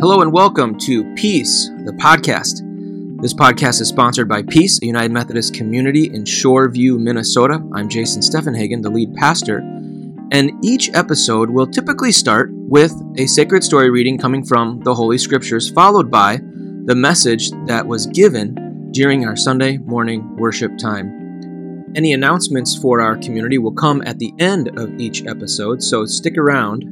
Hello and welcome to Peace, the podcast. This podcast is sponsored by Peace, a United Methodist community in Shoreview, Minnesota. I'm Jason Steffenhagen, the lead pastor. And each episode will typically start with a sacred story reading coming from the Holy Scriptures, followed by the message that was given during our Sunday morning worship time. Any announcements for our community will come at the end of each episode, so stick around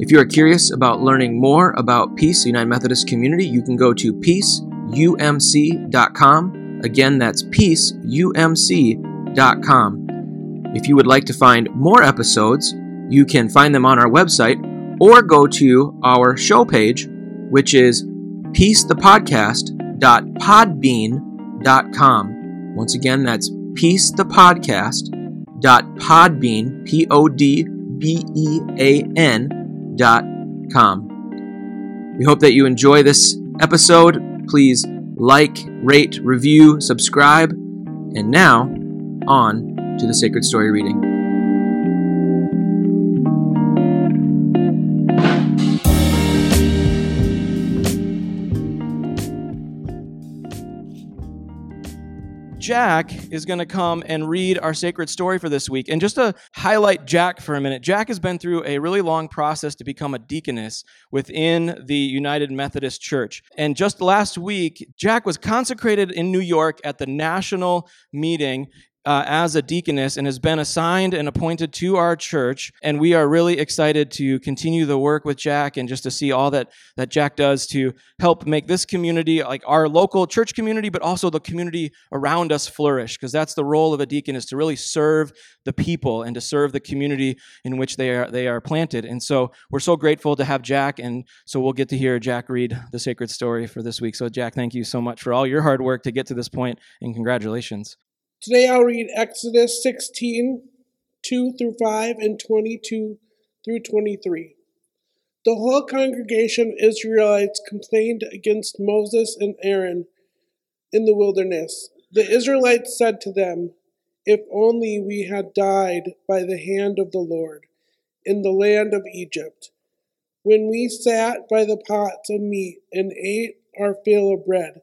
if you are curious about learning more about Peace United Methodist Community, you can go to peaceumc.com. Again, that's peaceumc.com. If you would like to find more episodes, you can find them on our website or go to our show page, which is peacethepodcast.podbean.com. Once again, that's peacethepodcast.podbean, P O D B E A N com. We hope that you enjoy this episode. Please like, rate, review, subscribe. And now, on to the Sacred Story reading. Jack is going to come and read our sacred story for this week. And just to highlight Jack for a minute, Jack has been through a really long process to become a deaconess within the United Methodist Church. And just last week, Jack was consecrated in New York at the national meeting uh, as a deaconess and has been assigned and appointed to our church. And we are really excited to continue the work with Jack and just to see all that, that Jack does to help make this community, like our local church community, but also the community around us flourish. Because that's the role of a deacon is to really serve the people and to serve the community in which they are, they are planted. And so we're so grateful to have Jack. And so we'll get to hear Jack read the sacred story for this week. So, Jack, thank you so much for all your hard work to get to this point, and congratulations. Today I'll read Exodus 16, 2 through 5, and 22 through 23. The whole congregation of Israelites complained against Moses and Aaron in the wilderness. The Israelites said to them, If only we had died by the hand of the Lord in the land of Egypt, when we sat by the pots of meat and ate our fill of bread.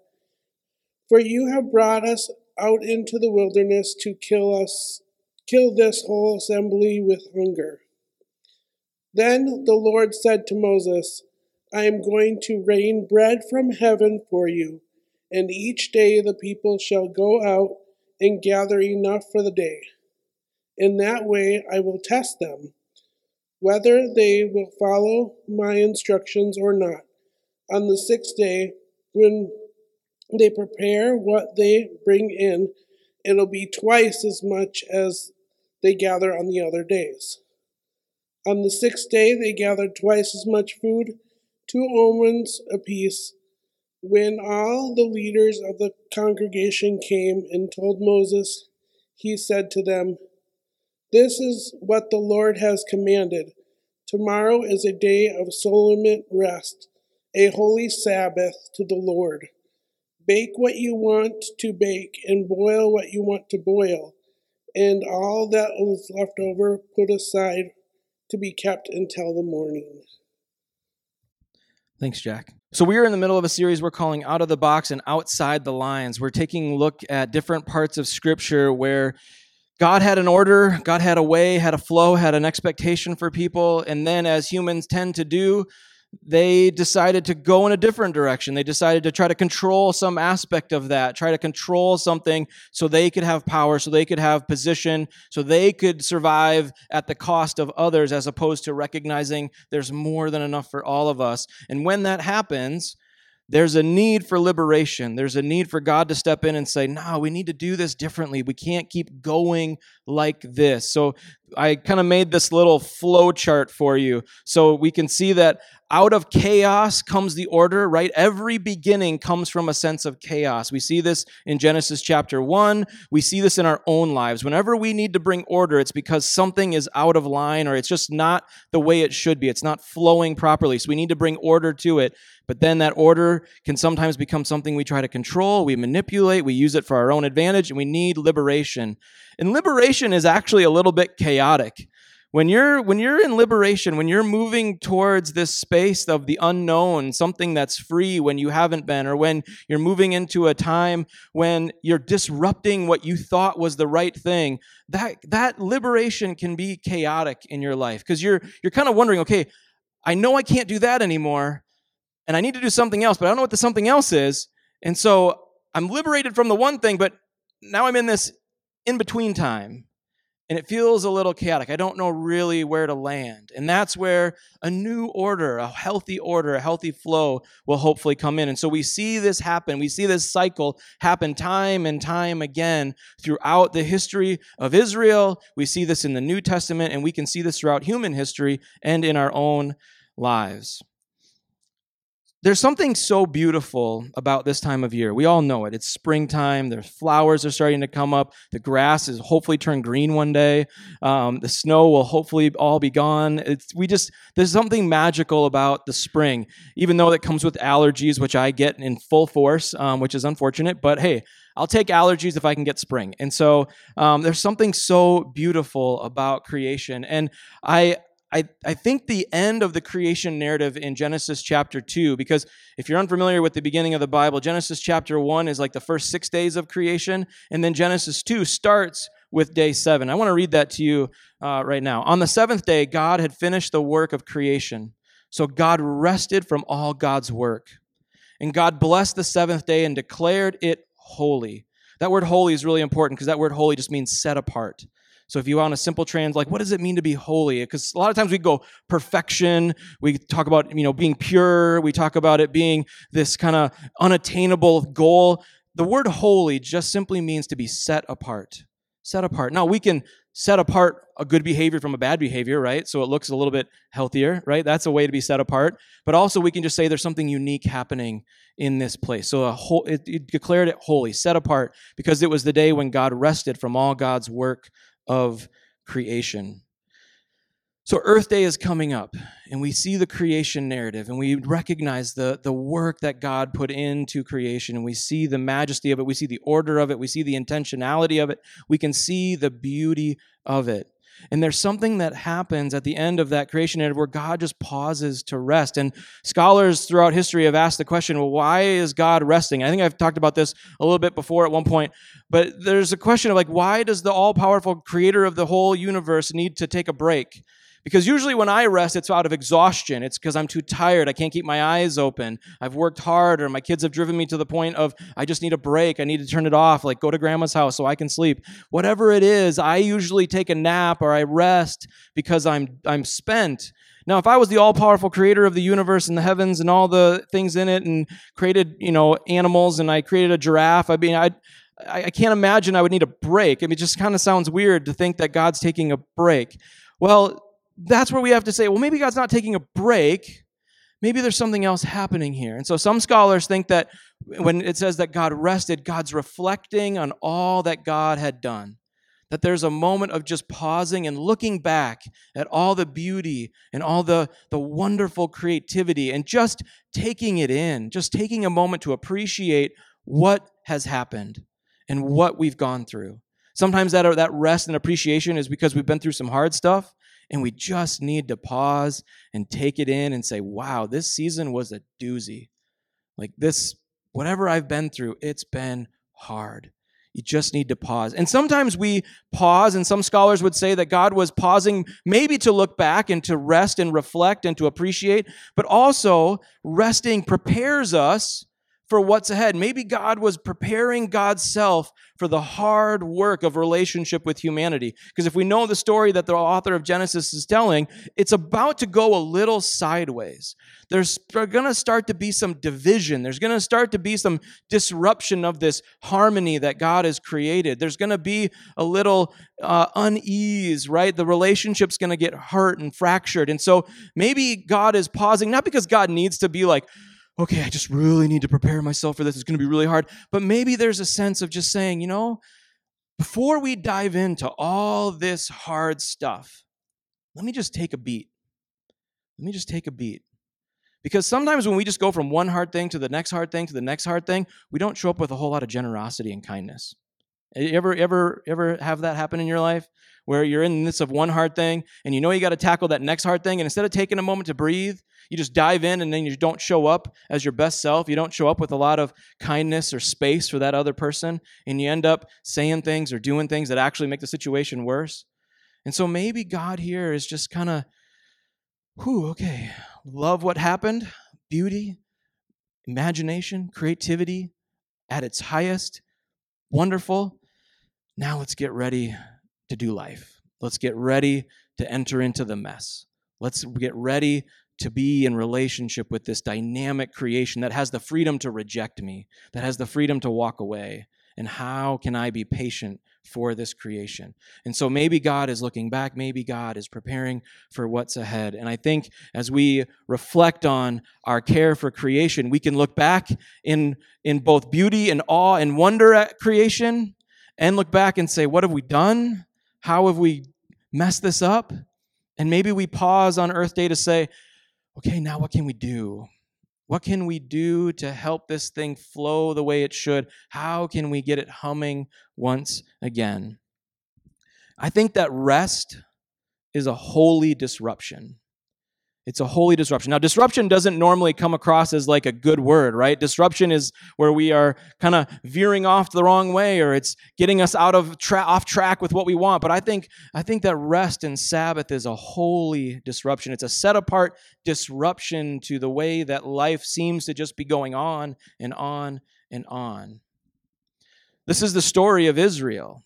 For you have brought us out into the wilderness to kill us, kill this whole assembly with hunger. Then the Lord said to Moses, I am going to rain bread from heaven for you, and each day the people shall go out and gather enough for the day. In that way I will test them, whether they will follow my instructions or not. On the sixth day, when they prepare what they bring in, it'll be twice as much as they gather on the other days. On the sixth day, they gathered twice as much food, two omers apiece. When all the leaders of the congregation came and told Moses, he said to them, This is what the Lord has commanded. Tomorrow is a day of solemn rest, a holy Sabbath to the Lord. Bake what you want to bake and boil what you want to boil, and all that is left over put aside to be kept until the morning. Thanks, Jack. So, we are in the middle of a series we're calling Out of the Box and Outside the Lines. We're taking a look at different parts of Scripture where God had an order, God had a way, had a flow, had an expectation for people, and then, as humans tend to do, they decided to go in a different direction. They decided to try to control some aspect of that, try to control something so they could have power, so they could have position, so they could survive at the cost of others, as opposed to recognizing there's more than enough for all of us. And when that happens, there's a need for liberation. There's a need for God to step in and say, no, we need to do this differently. We can't keep going like this. So I kind of made this little flow chart for you so we can see that out of chaos comes the order, right? Every beginning comes from a sense of chaos. We see this in Genesis chapter 1. We see this in our own lives. Whenever we need to bring order, it's because something is out of line or it's just not the way it should be. It's not flowing properly. So we need to bring order to it. But then that order can sometimes become something we try to control, we manipulate, we use it for our own advantage, and we need liberation. And liberation is actually a little bit chaotic when you're when you're in liberation when you're moving towards this space of the unknown something that's free when you haven't been or when you're moving into a time when you're disrupting what you thought was the right thing that that liberation can be chaotic in your life because you're you're kind of wondering okay i know i can't do that anymore and i need to do something else but i don't know what the something else is and so i'm liberated from the one thing but now i'm in this in between time and it feels a little chaotic. I don't know really where to land. And that's where a new order, a healthy order, a healthy flow will hopefully come in. And so we see this happen. We see this cycle happen time and time again throughout the history of Israel. We see this in the New Testament, and we can see this throughout human history and in our own lives. There's something so beautiful about this time of year. We all know it. It's springtime. The flowers are starting to come up. The grass is hopefully turned green one day. Um, the snow will hopefully all be gone. It's, we just there's something magical about the spring, even though it comes with allergies, which I get in full force, um, which is unfortunate. But hey, I'll take allergies if I can get spring. And so um, there's something so beautiful about creation. And I I, I think the end of the creation narrative in Genesis chapter 2, because if you're unfamiliar with the beginning of the Bible, Genesis chapter 1 is like the first six days of creation, and then Genesis 2 starts with day seven. I want to read that to you uh, right now. On the seventh day, God had finished the work of creation. So God rested from all God's work. And God blessed the seventh day and declared it holy. That word holy is really important because that word holy just means set apart. So if you want a simple trans, like what does it mean to be holy? Because a lot of times we go perfection. We talk about you know being pure. We talk about it being this kind of unattainable goal. The word holy just simply means to be set apart. Set apart. Now we can set apart a good behavior from a bad behavior, right? So it looks a little bit healthier, right? That's a way to be set apart. But also we can just say there's something unique happening in this place. So a whole, it, it declared it holy, set apart, because it was the day when God rested from all God's work of creation. So, Earth Day is coming up, and we see the creation narrative, and we recognize the, the work that God put into creation, and we see the majesty of it, we see the order of it, we see the intentionality of it, we can see the beauty of it. And there's something that happens at the end of that creation narrative where God just pauses to rest. And scholars throughout history have asked the question, well, why is God resting? I think I've talked about this a little bit before at one point, but there's a question of like, why does the all powerful creator of the whole universe need to take a break? Because usually when I rest, it's out of exhaustion. It's because I'm too tired. I can't keep my eyes open. I've worked hard, or my kids have driven me to the point of I just need a break. I need to turn it off, like go to grandma's house so I can sleep. Whatever it is, I usually take a nap or I rest because I'm I'm spent. Now, if I was the all-powerful creator of the universe and the heavens and all the things in it, and created, you know, animals, and I created a giraffe, I mean, I I can't imagine I would need a break. I mean, it just kind of sounds weird to think that God's taking a break. Well, that's where we have to say, well, maybe God's not taking a break. Maybe there's something else happening here. And so some scholars think that when it says that God rested, God's reflecting on all that God had done. That there's a moment of just pausing and looking back at all the beauty and all the, the wonderful creativity and just taking it in, just taking a moment to appreciate what has happened and what we've gone through. Sometimes that, that rest and appreciation is because we've been through some hard stuff. And we just need to pause and take it in and say, wow, this season was a doozy. Like this, whatever I've been through, it's been hard. You just need to pause. And sometimes we pause, and some scholars would say that God was pausing maybe to look back and to rest and reflect and to appreciate, but also resting prepares us for what's ahead. Maybe God was preparing God's self for the hard work of relationship with humanity. Because if we know the story that the author of Genesis is telling, it's about to go a little sideways. There's going to start to be some division. There's going to start to be some disruption of this harmony that God has created. There's going to be a little uh, unease, right? The relationship's going to get hurt and fractured. And so maybe God is pausing, not because God needs to be like, okay, I just really need to prepare myself for this. It's going to be really hard. But maybe there's a sense of just saying, you know, before we dive into all this hard stuff, let me just take a beat. Let me just take a beat. Because sometimes when we just go from one hard thing to the next hard thing to the next hard thing, we don't show up with a whole lot of generosity and kindness. You ever ever ever have that happen in your life where you're in the midst of one hard thing and you know you got to tackle that next hard thing and instead of taking a moment to breathe, you just dive in and then you don't show up as your best self. You don't show up with a lot of kindness or space for that other person and you end up saying things or doing things that actually make the situation worse. And so maybe God here is just kind of whew, okay, love what happened, beauty, imagination, creativity at its highest, wonderful. Now let's get ready to do life. Let's get ready to enter into the mess. Let's get ready to be in relationship with this dynamic creation that has the freedom to reject me, that has the freedom to walk away. And how can I be patient for this creation. And so maybe God is looking back, maybe God is preparing for what's ahead. And I think as we reflect on our care for creation, we can look back in, in both beauty and awe and wonder at creation and look back and say, what have we done? How have we messed this up? And maybe we pause on Earth Day to say, okay, now what can we do? What can we do to help this thing flow the way it should? How can we get it humming once again? I think that rest is a holy disruption. It's a holy disruption. Now, disruption doesn't normally come across as like a good word, right? Disruption is where we are kind of veering off the wrong way, or it's getting us out of tra- off track with what we want. But I think I think that rest and Sabbath is a holy disruption. It's a set apart disruption to the way that life seems to just be going on and on and on. This is the story of Israel.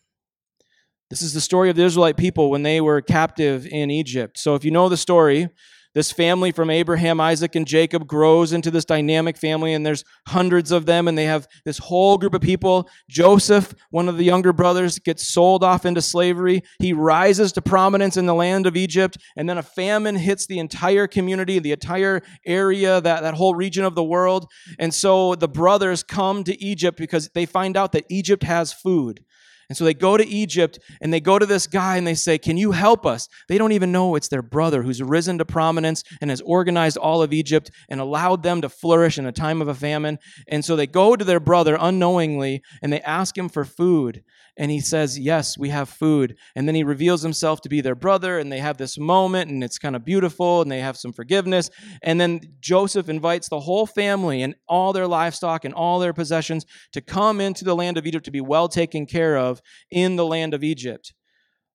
This is the story of the Israelite people when they were captive in Egypt. So if you know the story, this family from Abraham, Isaac, and Jacob grows into this dynamic family, and there's hundreds of them, and they have this whole group of people. Joseph, one of the younger brothers, gets sold off into slavery. He rises to prominence in the land of Egypt, and then a famine hits the entire community, the entire area, that, that whole region of the world. And so the brothers come to Egypt because they find out that Egypt has food. And so they go to Egypt and they go to this guy and they say, Can you help us? They don't even know it's their brother who's risen to prominence and has organized all of Egypt and allowed them to flourish in a time of a famine. And so they go to their brother unknowingly and they ask him for food and he says, Yes, we have food. And then he reveals himself to be their brother, and they have this moment, and it's kind of beautiful, and they have some forgiveness. And then Joseph invites the whole family and all their livestock and all their possessions to come into the land of Egypt to be well taken care of in the land of Egypt.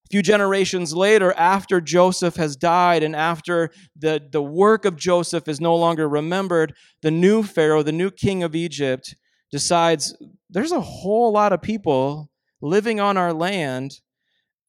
A few generations later, after Joseph has died and after the, the work of Joseph is no longer remembered, the new Pharaoh, the new king of Egypt, decides there's a whole lot of people living on our land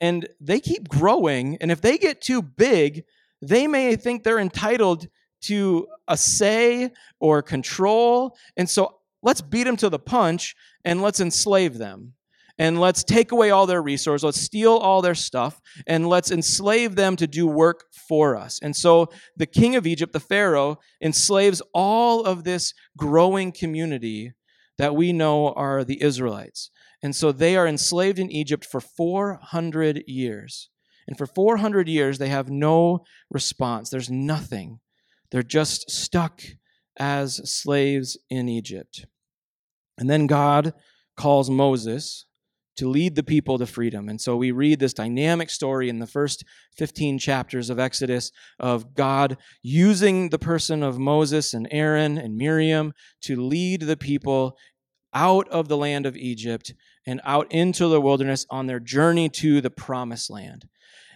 and they keep growing. And if they get too big, they may think they're entitled to a say or control. And so let's beat them to the punch and let's enslave them. And let's take away all their resources. Let's steal all their stuff and let's enslave them to do work for us. And so the king of Egypt, the Pharaoh, enslaves all of this growing community that we know are the Israelites. And so they are enslaved in Egypt for 400 years. And for 400 years, they have no response. There's nothing. They're just stuck as slaves in Egypt. And then God calls Moses to lead the people to freedom. And so we read this dynamic story in the first 15 chapters of Exodus of God using the person of Moses and Aaron and Miriam to lead the people out of the land of Egypt and out into the wilderness on their journey to the promised land.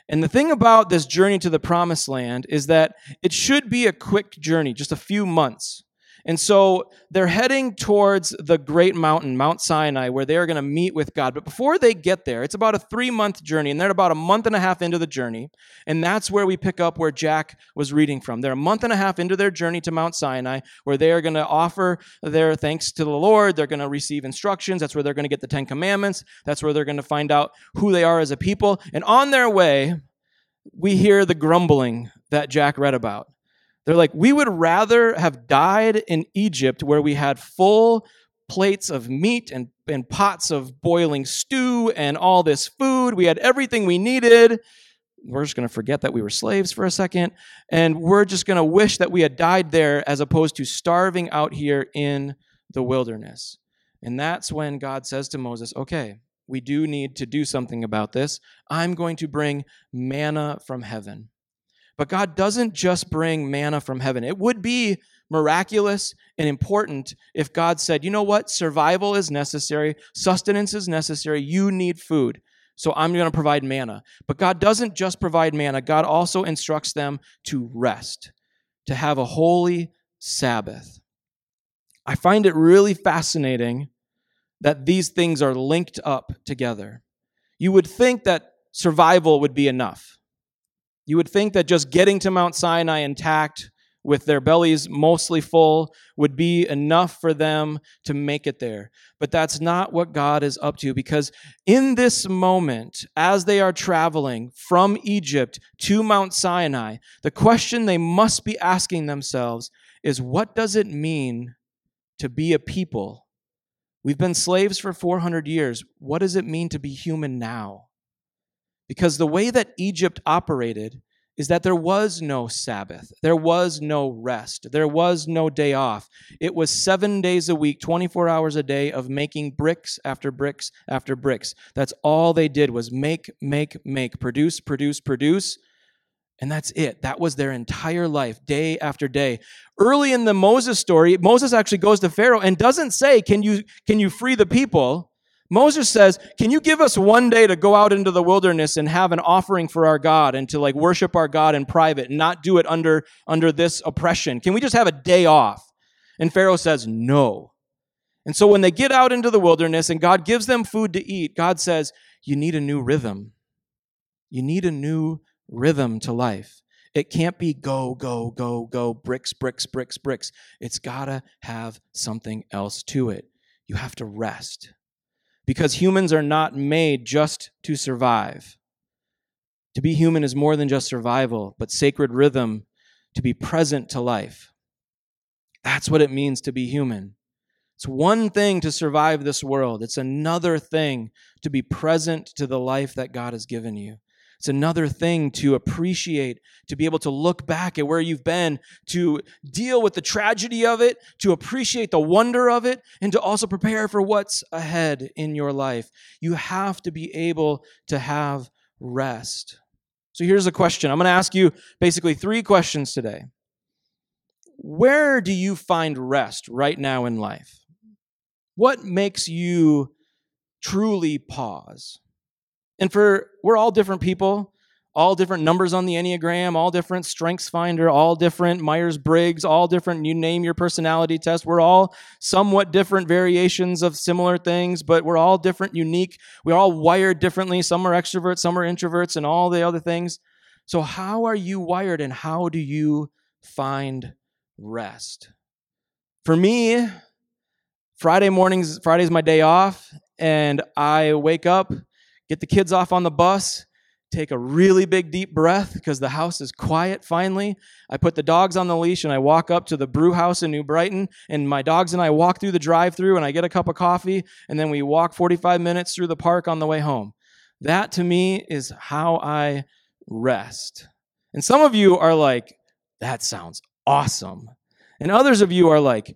And the thing about this journey to the promised land is that it should be a quick journey, just a few months. And so they're heading towards the great mountain, Mount Sinai, where they're going to meet with God. But before they get there, it's about a three month journey, and they're about a month and a half into the journey. And that's where we pick up where Jack was reading from. They're a month and a half into their journey to Mount Sinai, where they are going to offer their thanks to the Lord. They're going to receive instructions. That's where they're going to get the Ten Commandments. That's where they're going to find out who they are as a people. And on their way, we hear the grumbling that Jack read about. They're like, we would rather have died in Egypt where we had full plates of meat and, and pots of boiling stew and all this food. We had everything we needed. We're just going to forget that we were slaves for a second. And we're just going to wish that we had died there as opposed to starving out here in the wilderness. And that's when God says to Moses, okay, we do need to do something about this. I'm going to bring manna from heaven. But God doesn't just bring manna from heaven. It would be miraculous and important if God said, you know what, survival is necessary, sustenance is necessary, you need food. So I'm going to provide manna. But God doesn't just provide manna, God also instructs them to rest, to have a holy Sabbath. I find it really fascinating that these things are linked up together. You would think that survival would be enough. You would think that just getting to Mount Sinai intact with their bellies mostly full would be enough for them to make it there. But that's not what God is up to because in this moment, as they are traveling from Egypt to Mount Sinai, the question they must be asking themselves is what does it mean to be a people? We've been slaves for 400 years. What does it mean to be human now? Because the way that Egypt operated is that there was no Sabbath. There was no rest. There was no day off. It was seven days a week, 24 hours a day of making bricks after bricks after bricks. That's all they did was make, make, make, produce, produce, produce. And that's it. That was their entire life, day after day. Early in the Moses story, Moses actually goes to Pharaoh and doesn't say, Can you, can you free the people? Moses says, Can you give us one day to go out into the wilderness and have an offering for our God and to like worship our God in private and not do it under, under this oppression? Can we just have a day off? And Pharaoh says, No. And so when they get out into the wilderness and God gives them food to eat, God says, You need a new rhythm. You need a new rhythm to life. It can't be go, go, go, go, bricks, bricks, bricks, bricks. It's got to have something else to it. You have to rest because humans are not made just to survive. To be human is more than just survival, but sacred rhythm to be present to life. That's what it means to be human. It's one thing to survive this world, it's another thing to be present to the life that God has given you. It's another thing to appreciate, to be able to look back at where you've been, to deal with the tragedy of it, to appreciate the wonder of it, and to also prepare for what's ahead in your life. You have to be able to have rest. So here's a question I'm going to ask you basically three questions today. Where do you find rest right now in life? What makes you truly pause? And for we're all different people, all different numbers on the Enneagram, all different Strengths Finder, all different Myers Briggs, all different, you name your personality test. We're all somewhat different variations of similar things, but we're all different, unique. We're all wired differently. Some are extroverts, some are introverts, and all the other things. So, how are you wired and how do you find rest? For me, Friday mornings, Friday's my day off, and I wake up get the kids off on the bus, take a really big deep breath because the house is quiet finally. I put the dogs on the leash and I walk up to the brew house in New Brighton and my dogs and I walk through the drive-through and I get a cup of coffee and then we walk 45 minutes through the park on the way home. That to me is how I rest. And some of you are like that sounds awesome. And others of you are like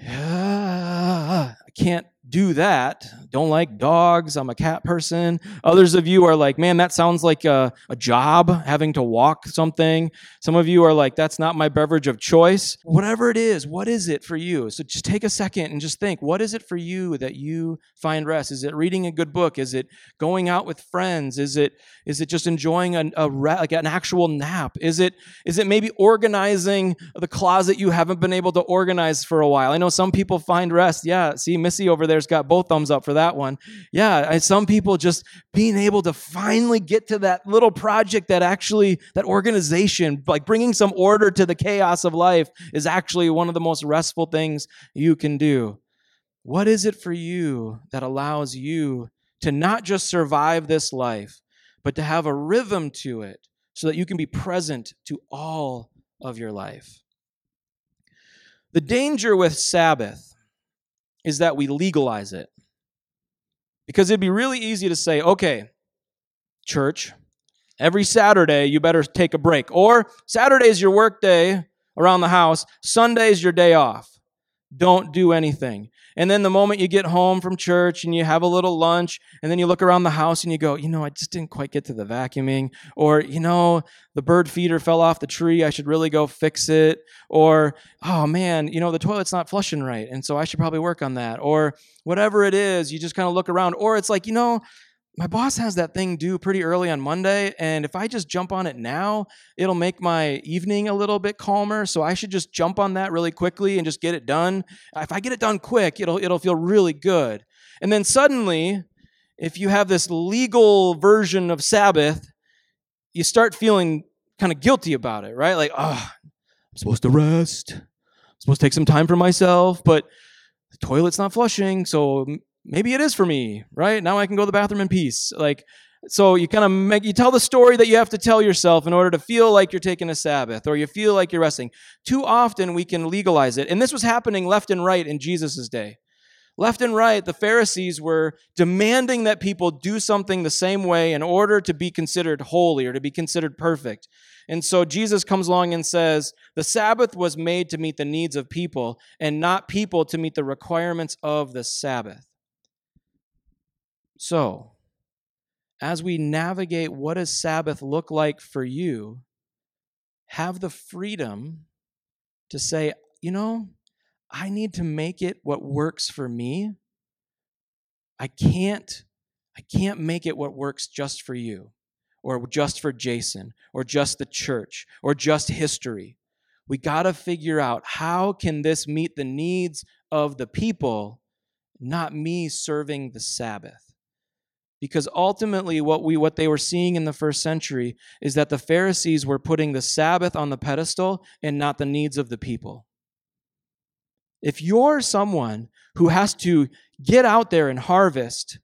I can't do that. Don't like dogs. I'm a cat person. Others of you are like, man, that sounds like a, a, job, having to walk something. Some of you are like, that's not my beverage of choice. Whatever it is, what is it for you? So just take a second and just think, what is it for you that you find rest? Is it reading a good book? Is it going out with friends? Is it is it just enjoying a, a like an actual nap? Is it is it maybe organizing the closet you haven't been able to organize for a while? I know some people find rest. Yeah, see Missy over there there's got both thumbs up for that one. Yeah, some people just being able to finally get to that little project that actually, that organization, like bringing some order to the chaos of life is actually one of the most restful things you can do. What is it for you that allows you to not just survive this life, but to have a rhythm to it so that you can be present to all of your life? The danger with Sabbath is that we legalize it. Because it'd be really easy to say, okay, church, every Saturday you better take a break. Or Saturday is your work day around the house, Sunday is your day off. don't do anything. And then the moment you get home from church and you have a little lunch, and then you look around the house and you go, you know, I just didn't quite get to the vacuuming. Or, you know, the bird feeder fell off the tree. I should really go fix it. Or, oh man, you know, the toilet's not flushing right. And so I should probably work on that. Or whatever it is, you just kind of look around. Or it's like, you know, my boss has that thing due pretty early on Monday, and if I just jump on it now, it'll make my evening a little bit calmer. So I should just jump on that really quickly and just get it done. If I get it done quick, it'll it'll feel really good. And then suddenly, if you have this legal version of Sabbath, you start feeling kind of guilty about it, right? Like, oh, I'm supposed to rest. I'm supposed to take some time for myself, but the toilet's not flushing, so maybe it is for me, right? Now I can go to the bathroom in peace. Like, so you kind of make you tell the story that you have to tell yourself in order to feel like you're taking a Sabbath or you feel like you're resting. Too often we can legalize it. And this was happening left and right in Jesus' day. Left and right, the Pharisees were demanding that people do something the same way in order to be considered holy or to be considered perfect. And so Jesus comes along and says, The Sabbath was made to meet the needs of people and not people to meet the requirements of the Sabbath. So, as we navigate what does Sabbath look like for you, have the freedom to say, you know, I need to make it what works for me. I can't I can't make it what works just for you or just for Jason or just the church or just history. We got to figure out how can this meet the needs of the people, not me serving the Sabbath because ultimately what we what they were seeing in the first century is that the Pharisees were putting the Sabbath on the pedestal and not the needs of the people. If you're someone who has to get out there and harvest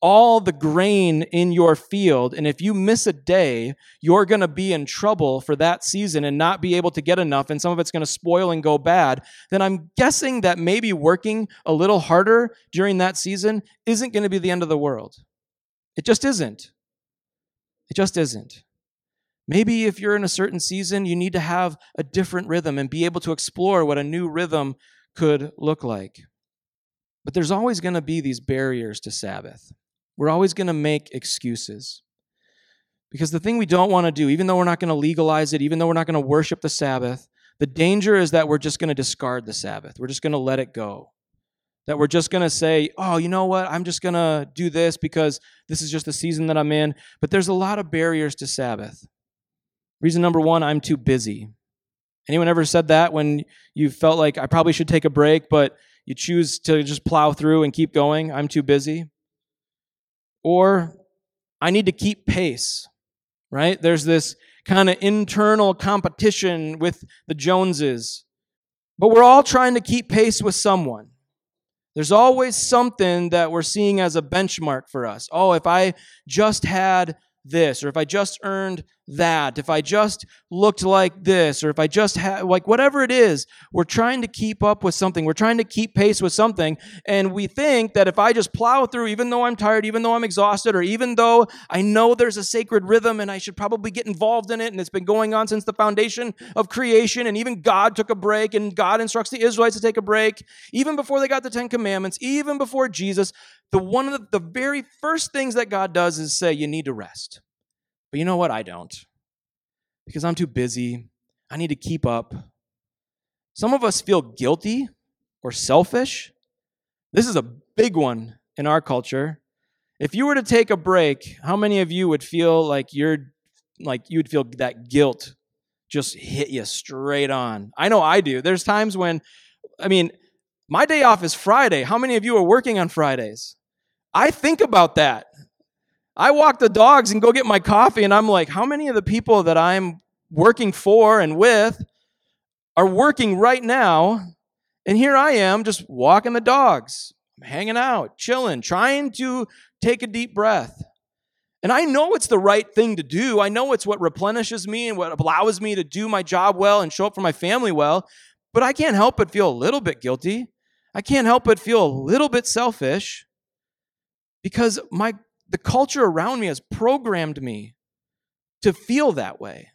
all the grain in your field, and if you miss a day, you're going to be in trouble for that season and not be able to get enough, and some of it's going to spoil and go bad, then I'm guessing that maybe working a little harder during that season isn't going to be the end of the world. It just isn't. It just isn't. Maybe if you're in a certain season, you need to have a different rhythm and be able to explore what a new rhythm could look like. But there's always going to be these barriers to Sabbath. We're always going to make excuses. Because the thing we don't want to do, even though we're not going to legalize it, even though we're not going to worship the Sabbath, the danger is that we're just going to discard the Sabbath. We're just going to let it go that we're just going to say, oh, you know what? I'm just going to do this because this is just the season that I'm in. But there's a lot of barriers to Sabbath. Reason number one, I'm too busy. Anyone ever said that when you felt like I probably should take a break, but you choose to just plow through and keep going? I'm too busy. Or I need to keep pace, right? There's this kind of internal competition with the Joneses. But we're all trying to keep pace with someone. There's always something that we're seeing as a benchmark for us. Oh, if I just had this, or if I just earned that, if I just looked like this, or if I just had, like, whatever it is, we're trying to keep up with something. We're trying to keep pace with something. And we think that if I just plow through, even though I'm tired, even though I'm exhausted, or even though I know there's a sacred rhythm and I should probably get involved in it, and it's been going on since the foundation of creation, and even God took a break, and God instructs the Israelites to take a break, even before they got the Ten Commandments, even before Jesus, the one of the, the very first things that God does is say, you need to rest. But you know what? I don't. Because I'm too busy. I need to keep up. Some of us feel guilty or selfish. This is a big one in our culture. If you were to take a break, how many of you would feel like you're like you'd feel that guilt just hit you straight on? I know I do. There's times when I mean, my day off is Friday. How many of you are working on Fridays? I think about that. I walk the dogs and go get my coffee, and I'm like, how many of the people that I'm working for and with are working right now? And here I am just walking the dogs, hanging out, chilling, trying to take a deep breath. And I know it's the right thing to do. I know it's what replenishes me and what allows me to do my job well and show up for my family well. But I can't help but feel a little bit guilty. I can't help but feel a little bit selfish because my the culture around me has programmed me to feel that way.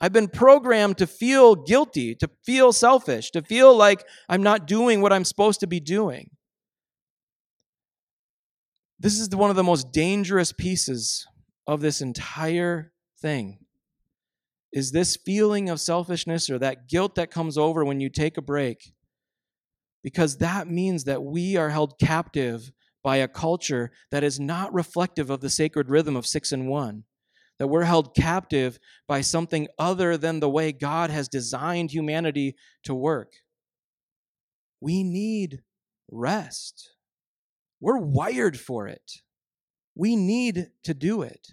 I've been programmed to feel guilty, to feel selfish, to feel like I'm not doing what I'm supposed to be doing. This is one of the most dangerous pieces of this entire thing. Is this feeling of selfishness or that guilt that comes over when you take a break? Because that means that we are held captive by a culture that is not reflective of the sacred rhythm of six and one that we're held captive by something other than the way God has designed humanity to work. We need rest. We're wired for it. We need to do it.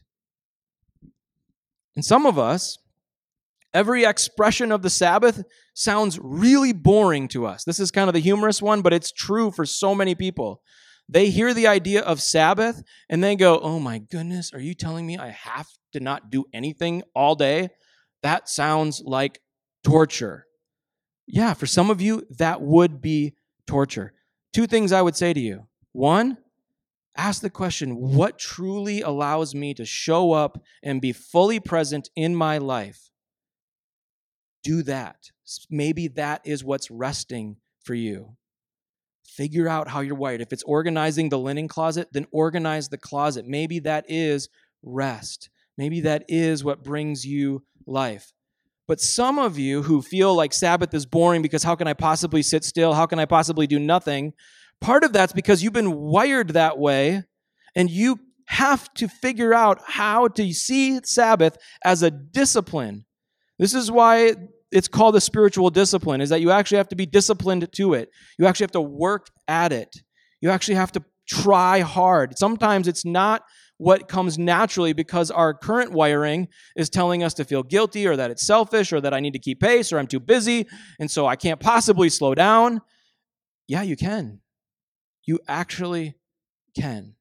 And some of us, every expression of the Sabbath sounds really boring to us. This is kind of the humorous one, but it's true for so many people. They hear the idea of Sabbath and they go, Oh my goodness, are you telling me I have to not do anything all day? That sounds like torture. Yeah, for some of you, that would be torture. Two things I would say to you. One, ask the question what truly allows me to show up and be fully present in my life? Do that. Maybe that is what's resting for you. Figure out how you're wired. If it's organizing the linen closet, then organize the closet. Maybe that is rest. Maybe that is what brings you life. But some of you who feel like Sabbath is boring because how can I possibly sit still? How can I possibly do nothing? Part of that's because you've been wired that way and you have to figure out how to see Sabbath as a discipline. This is why it's called a spiritual discipline is that you actually have to be disciplined to it. You actually have to work at it. You actually have to try hard. Sometimes it's not what comes naturally because our current wiring is telling us to feel guilty or that it's selfish or that I need to keep pace or I'm too busy and so I can't possibly slow down. Yeah, you can. You actually can.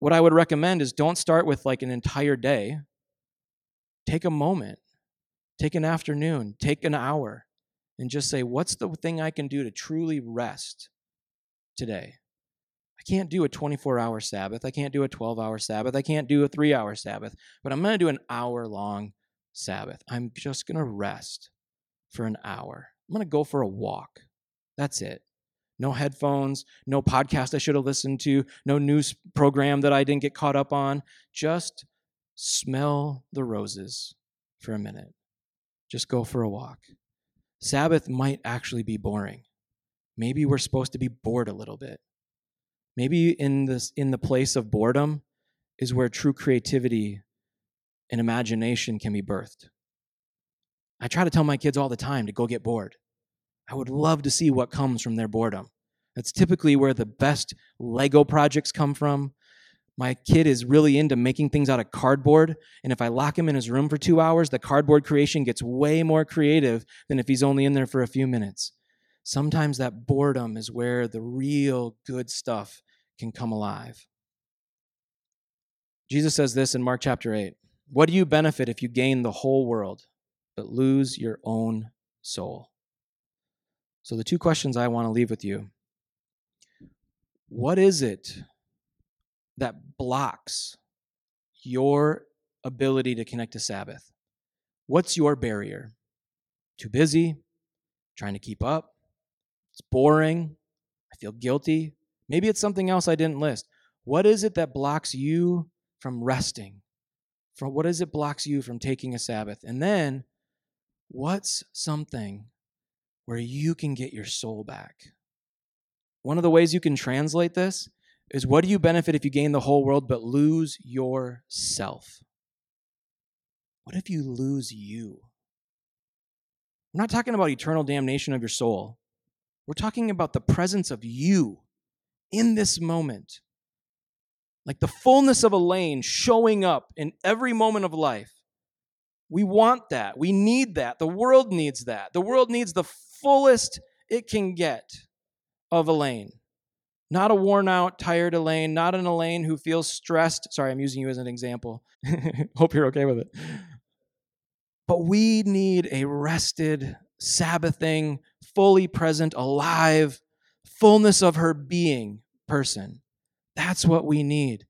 What I would recommend is don't start with like an entire day. Take a moment Take an afternoon, take an hour, and just say, What's the thing I can do to truly rest today? I can't do a 24 hour Sabbath. I can't do a 12 hour Sabbath. I can't do a three hour Sabbath, but I'm going to do an hour long Sabbath. I'm just going to rest for an hour. I'm going to go for a walk. That's it. No headphones, no podcast I should have listened to, no news program that I didn't get caught up on. Just smell the roses for a minute. Just go for a walk. Sabbath might actually be boring. Maybe we're supposed to be bored a little bit. Maybe in this in the place of boredom is where true creativity and imagination can be birthed. I try to tell my kids all the time to go get bored. I would love to see what comes from their boredom. That's typically where the best Lego projects come from, my kid is really into making things out of cardboard. And if I lock him in his room for two hours, the cardboard creation gets way more creative than if he's only in there for a few minutes. Sometimes that boredom is where the real good stuff can come alive. Jesus says this in Mark chapter 8 What do you benefit if you gain the whole world, but lose your own soul? So, the two questions I want to leave with you what is it that blocks your ability to connect to Sabbath? What's your barrier? Too busy? Trying to keep up? It's boring? I feel guilty? Maybe it's something else I didn't list. What is it that blocks you from resting? From what is it blocks you from taking a Sabbath? And then what's something where you can get your soul back? One of the ways you can translate this is what do you benefit if you gain the whole world but lose yourself? What if you lose you? We're not talking about eternal damnation of your soul. We're talking about the presence of you in this moment. Like the fullness of Elaine showing up in every moment of life. We want that. We need that. The world needs that. The world needs the fullest it can get of Elaine. Not a worn out, tired Elaine, not an Elaine who feels stressed. Sorry, I'm using you as an example. Hope you're okay with it. But we need a rested, Sabbathing, fully present, alive, fullness of her being person. That's what we need.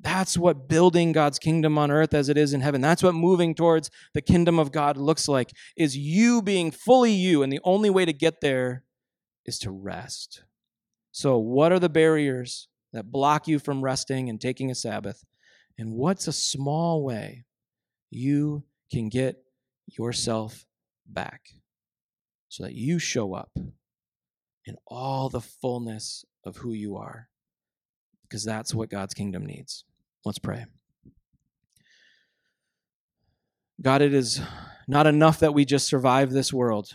That's what building God's kingdom on earth as it is in heaven. That's what moving towards the kingdom of God looks like is you being fully you and the only way to get there is to rest. So, what are the barriers that block you from resting and taking a Sabbath? And what's a small way you can get yourself back so that you show up in all the fullness of who you are? Because that's what God's kingdom needs. Let's pray. God, it is not enough that we just survive this world.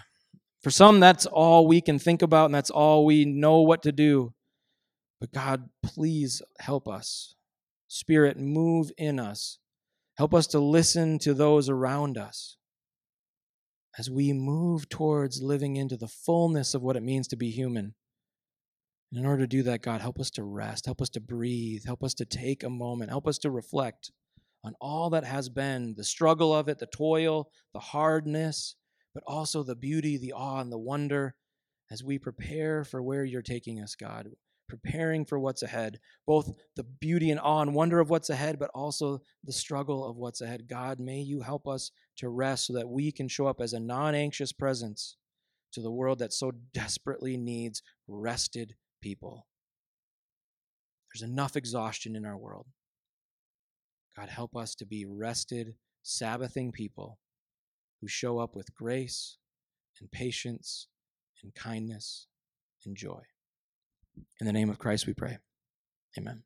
For some, that's all we can think about and that's all we know what to do. But God, please help us. Spirit, move in us. Help us to listen to those around us as we move towards living into the fullness of what it means to be human. In order to do that, God, help us to rest, help us to breathe, help us to take a moment, help us to reflect on all that has been the struggle of it, the toil, the hardness, but also the beauty, the awe, and the wonder as we prepare for where you're taking us, God. Preparing for what's ahead, both the beauty and awe and wonder of what's ahead, but also the struggle of what's ahead. God, may you help us to rest so that we can show up as a non anxious presence to the world that so desperately needs rested people. There's enough exhaustion in our world. God, help us to be rested, Sabbathing people who show up with grace and patience and kindness and joy. In the name of Christ we pray. Amen.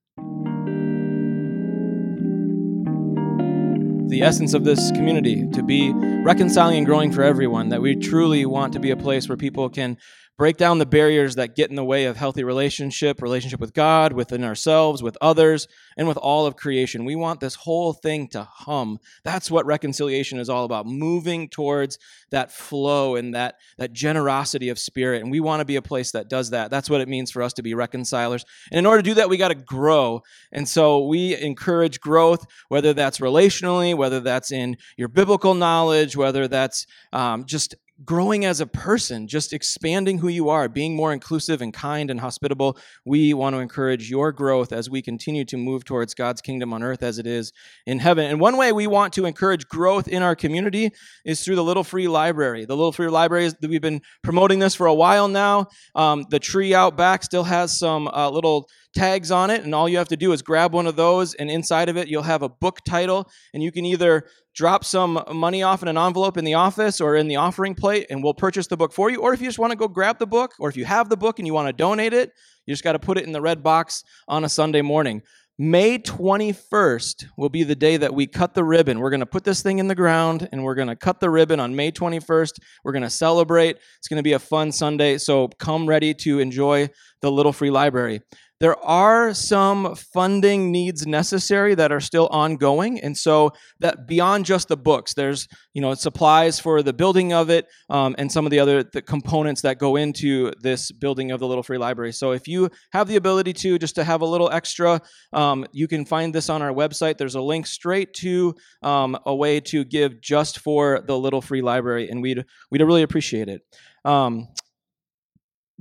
The essence of this community to be reconciling and growing for everyone, that we truly want to be a place where people can break down the barriers that get in the way of healthy relationship, relationship with God, within ourselves, with others, and with all of creation. We want this whole thing to hum. That's what reconciliation is all about, moving towards that flow and that, that generosity of spirit. And we want to be a place that does that. That's what it means for us to be reconcilers. And in order to do that, we got to grow. And so we encourage growth, whether that's relationally, whether that's in your biblical knowledge, whether that's um, just growing as a person, just expanding who you are, being more inclusive and kind and hospitable. We want to encourage your growth as we continue to move towards God's kingdom on earth as it is in heaven. And one way we want to encourage growth in our community is through the Little Free Library. The Little Free Library is we've been promoting this for a while now. Um, the tree out back still has some uh, little tags on it, and all you have to do is grab one of those, and inside of it, you'll have a book title, and you can either drop some money off in an envelope in the office or in the offering plate, and we'll purchase the book for you. Or if you just want to go grab the book, or if you have the book and you want to donate it, you just got to put it in the red box on a Sunday morning. May 21st will be the day that we cut the ribbon. We're going to put this thing in the ground and we're going to cut the ribbon on May 21st. We're going to celebrate. It's going to be a fun Sunday. So come ready to enjoy the Little Free Library. There are some funding needs necessary that are still ongoing, and so that beyond just the books, there's you know supplies for the building of it um, and some of the other the components that go into this building of the Little Free Library. So if you have the ability to just to have a little extra, um, you can find this on our website. There's a link straight to um, a way to give just for the Little Free Library, and we'd we'd really appreciate it. Um,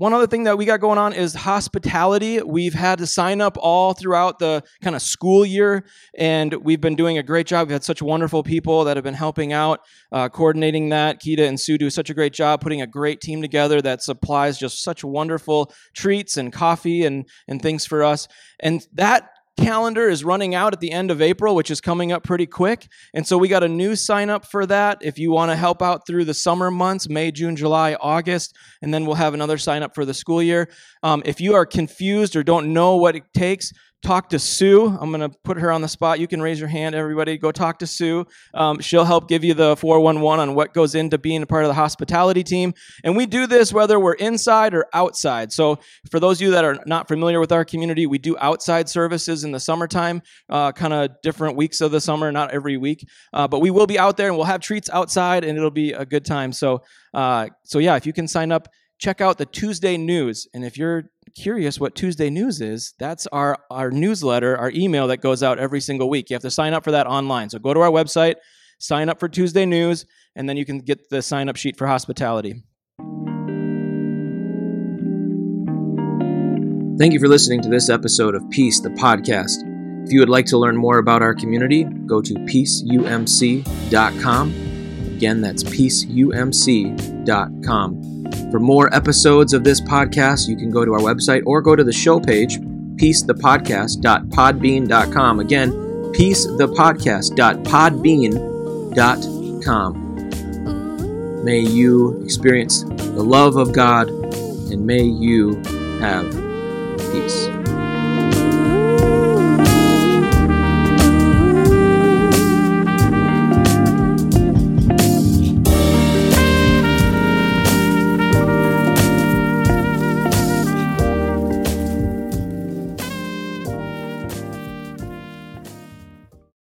one other thing that we got going on is hospitality. We've had to sign up all throughout the kind of school year, and we've been doing a great job. We've had such wonderful people that have been helping out, uh, coordinating that. Kita and Sue do such a great job putting a great team together that supplies just such wonderful treats and coffee and, and things for us. And that calendar is running out at the end of April, which is coming up pretty quick. And so we got a new sign up for that if you want to help out through the summer months May, June, July, August. And then we'll have another sign up for the school year. Um, if you are confused or don't know what it takes, talk to Sue. I'm going to put her on the spot. You can raise your hand, everybody. Go talk to Sue. Um, she'll help give you the 411 on what goes into being a part of the hospitality team. And we do this whether we're inside or outside. So, for those of you that are not familiar with our community, we do outside services in the summertime, uh, kind of different weeks of the summer, not every week. Uh, but we will be out there and we'll have treats outside and it'll be a good time. So, uh, so yeah, if you can sign up, check out the Tuesday news. And if you're curious what Tuesday News is, that's our, our newsletter, our email that goes out every single week. You have to sign up for that online. So go to our website, sign up for Tuesday News, and then you can get the sign up sheet for hospitality. Thank you for listening to this episode of Peace, the podcast. If you would like to learn more about our community, go to peaceumc.com. Again, that's peaceumc.com. For more episodes of this podcast, you can go to our website or go to the show page, peacethepodcast.podbean.com. Again, peacethepodcast.podbean.com. May you experience the love of God and may you have peace.